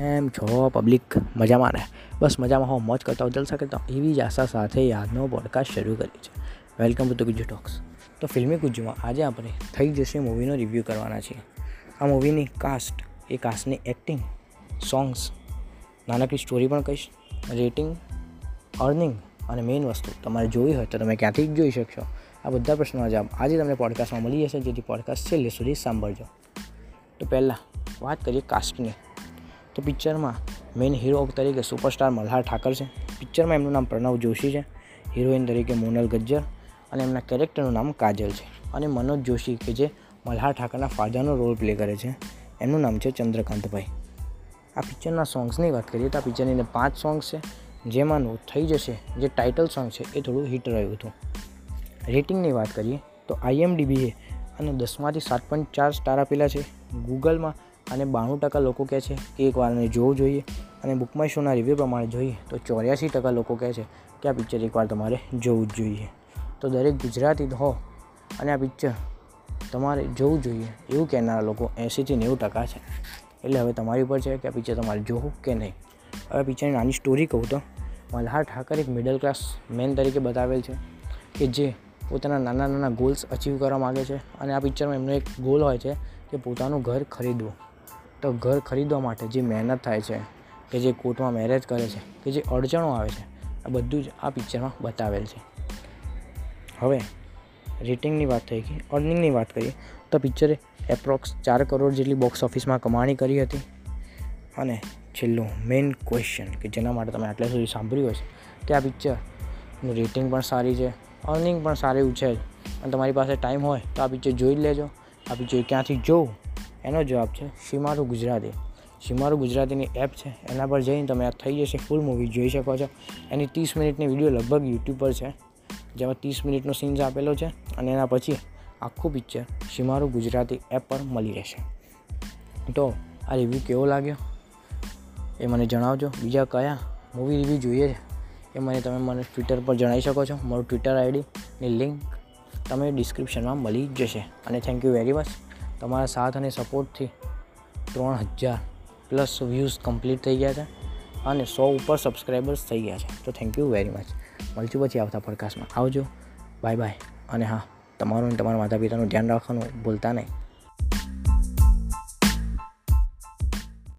કેમ છો પબ્લિક મજામાં ને? બસ મજામાં હો મોજ કરતા હો જલસા કરતા એવી જ આશા સાથે યાદનો પોડકાસ્ટ શરૂ કરી છે welcome to Gujju Guju talks તો ફિલ્મી ગુજ્જુમાં આજે આપણે થઈ જશે મૂવીનો રિવ્યૂ કરવાના છીએ. આ મૂવીની કાસ્ટ એ કાસ્ટની એક્ટિંગ સોંગ્સ નાનકડી સ્ટોરી પણ કહીશ રેટિંગ અર્નિંગ અને મેઇન વસ્તુ. તમારે જોવી હોય તો તમે ક્યાંથી જોઈ શકશો. આ બધા પ્રશ્નોના જવાબ આજે તમને પોડકાસ્ટમાં મળી જશે. જેથી પોડકાસ્ટ છેલ્લે સુધી સાંભળજો. તો પહેલાં વાત કરીએ કાસ્ટની તો પિક્ચરમાં મેઇન હીરો તરીકે સુપરસ્ટાર મલ્હાર ઠાકર છે. પિક્ચરમાં એમનું નામ પ્રણવ જોશી છે. હિરોઈન તરીકે મોનલ ગજ્જર અને એમના કેરેક્ટરનું નામ કાજલ છે. અને મનોજ જોશી કે જે મલ્હાર ઠાકરના ફાધરનો રોલ પ્લે કરે છે. એમનું નામ છે ચંદ્રકાંતભાઈ. આ પિક્ચરના સોંગ્સની વાત કરીએ તો આ પિક્ચરની અંદર પાંચ સોંગ્સ છે. જેમાંનું થઈ જશે, જે ટાઇટલ સોંગ છે એ થોડું હિટ રહ્યું હતું. રેટિંગની વાત કરીએ તો આઈએમડીબીએ અને દસમાંથી સાત પોઈન્ટ ચાર સ્ટાર આપેલા છે. ગૂગલમાં અને બાણું ટકા લોકો કહે છે કે એકવારને જોવું જોઈએ અને બુકમાય શોના રિવ્યૂ પ્રમાણે જોઈએ. તો ચોર્યાસી ટકા લોકો કહે છે કે આ પિક્ચર એકવાર તમારે જોવું જ જોઈએ. તો દરેક ગુજરાતી હો અને આ પિક્ચર તમારે જોવું જોઈએ. એવું કહેનારા લોકો એંસીથી નેવું ટકા છે. એટલે હવે તમારી ઉપર છે કે આ પિક્ચર તમારે જોવું કે નહીં. હવે પિક્ચરની નાની સ્ટોરી કહું તો મલ્હાર ઠાકર એક મિડલ ક્લાસ મેન તરીકે બતાવેલ છે કે જે પોતાના નાના નાના ગોલ્સ અચીવ કરવા માગે છે. અને આ પિક્ચરમાં એમનો એક ગોલ હોય છે કે પોતાનું ઘર ખરીદવું. તો ઘર ખરીદવા માટે જે મહેનત થાય છે, કે જે કોર્ટમાં મેરેજ કરે છે, કે જે અડચણો આવે છે, આ બધું જ આ પિક્ચરમાં બતાવેલ છે. હવે, રેટિંગની વાત થઈ ગઈ અર્નિંગની વાત કરીએ, તો પિક્ચરે એપ્રોક્સ ચાર કરોડ જેટલી બોક્સ ઓફિસમાં કમાણી કરી હતી. અને છેલ્લું મેઇન ક્વેશ્ચન કે જેના માટે તમે આટલા સુધી સાંભળ્યું હશે, કે આ પિક્ચરનું રેટિંગ પણ સારી છે અર્નિંગ પણ સારું છે જ. અને તમારી પાસે ટાઈમ હોય તો આ પિક્ચર જોઈ લેજો. આ પિક્ચર ક્યાંથી જોવું એનો જવાબ છે સીમારું ગુજરાતી. સીમારું ગુજરાતીની એપ છે, એના પર જઈને તમે આ થઈ જશે ફૂલ મૂવી જોઈ શકો છો. એની ત્રીસ મિનિટની વીડિયો લગભગ યુટ્યુબ પર છે, જેમાં ત્રીસ મિનિટનો સીન્સ આપેલો છે અને એના પછી આખું પિક્ચર સીમારું ગુજરાતી એપ પર મળી રહેશે. તો આ રિવ્યૂ કેવો લાગ્યો? એ મને જણાવજો. બીજા કયા મૂવી રિવ્યૂ જોઈએ છે? એ મને તમે મને ટ્વિટર પર જણાવી શકો છો. મારું ટ્વિટર આઈડીની લિંક તમે ડિસ્ક્રિપ્શનમાં મળી જશે. અને થેન્ક યુ વેરી મચ તમારા સાથ અને સપોર્ટથી ત્રણ હજાર પ્લસ વ્યૂઝ કમ્પ્લીટ થઈ ગયા છે અને સો ઉપર સબસ્ક્રાઈબર્સ થઈ ગયા છે. તો થેન્ક યુ વેરી મચ મળશું પછી આવતા પડકાશમાં આવજો. બાય બાય અને હા, તમારું અને તમારા માતા પિતાનું ધ્યાન રાખવાનું ભૂલતા નહીં.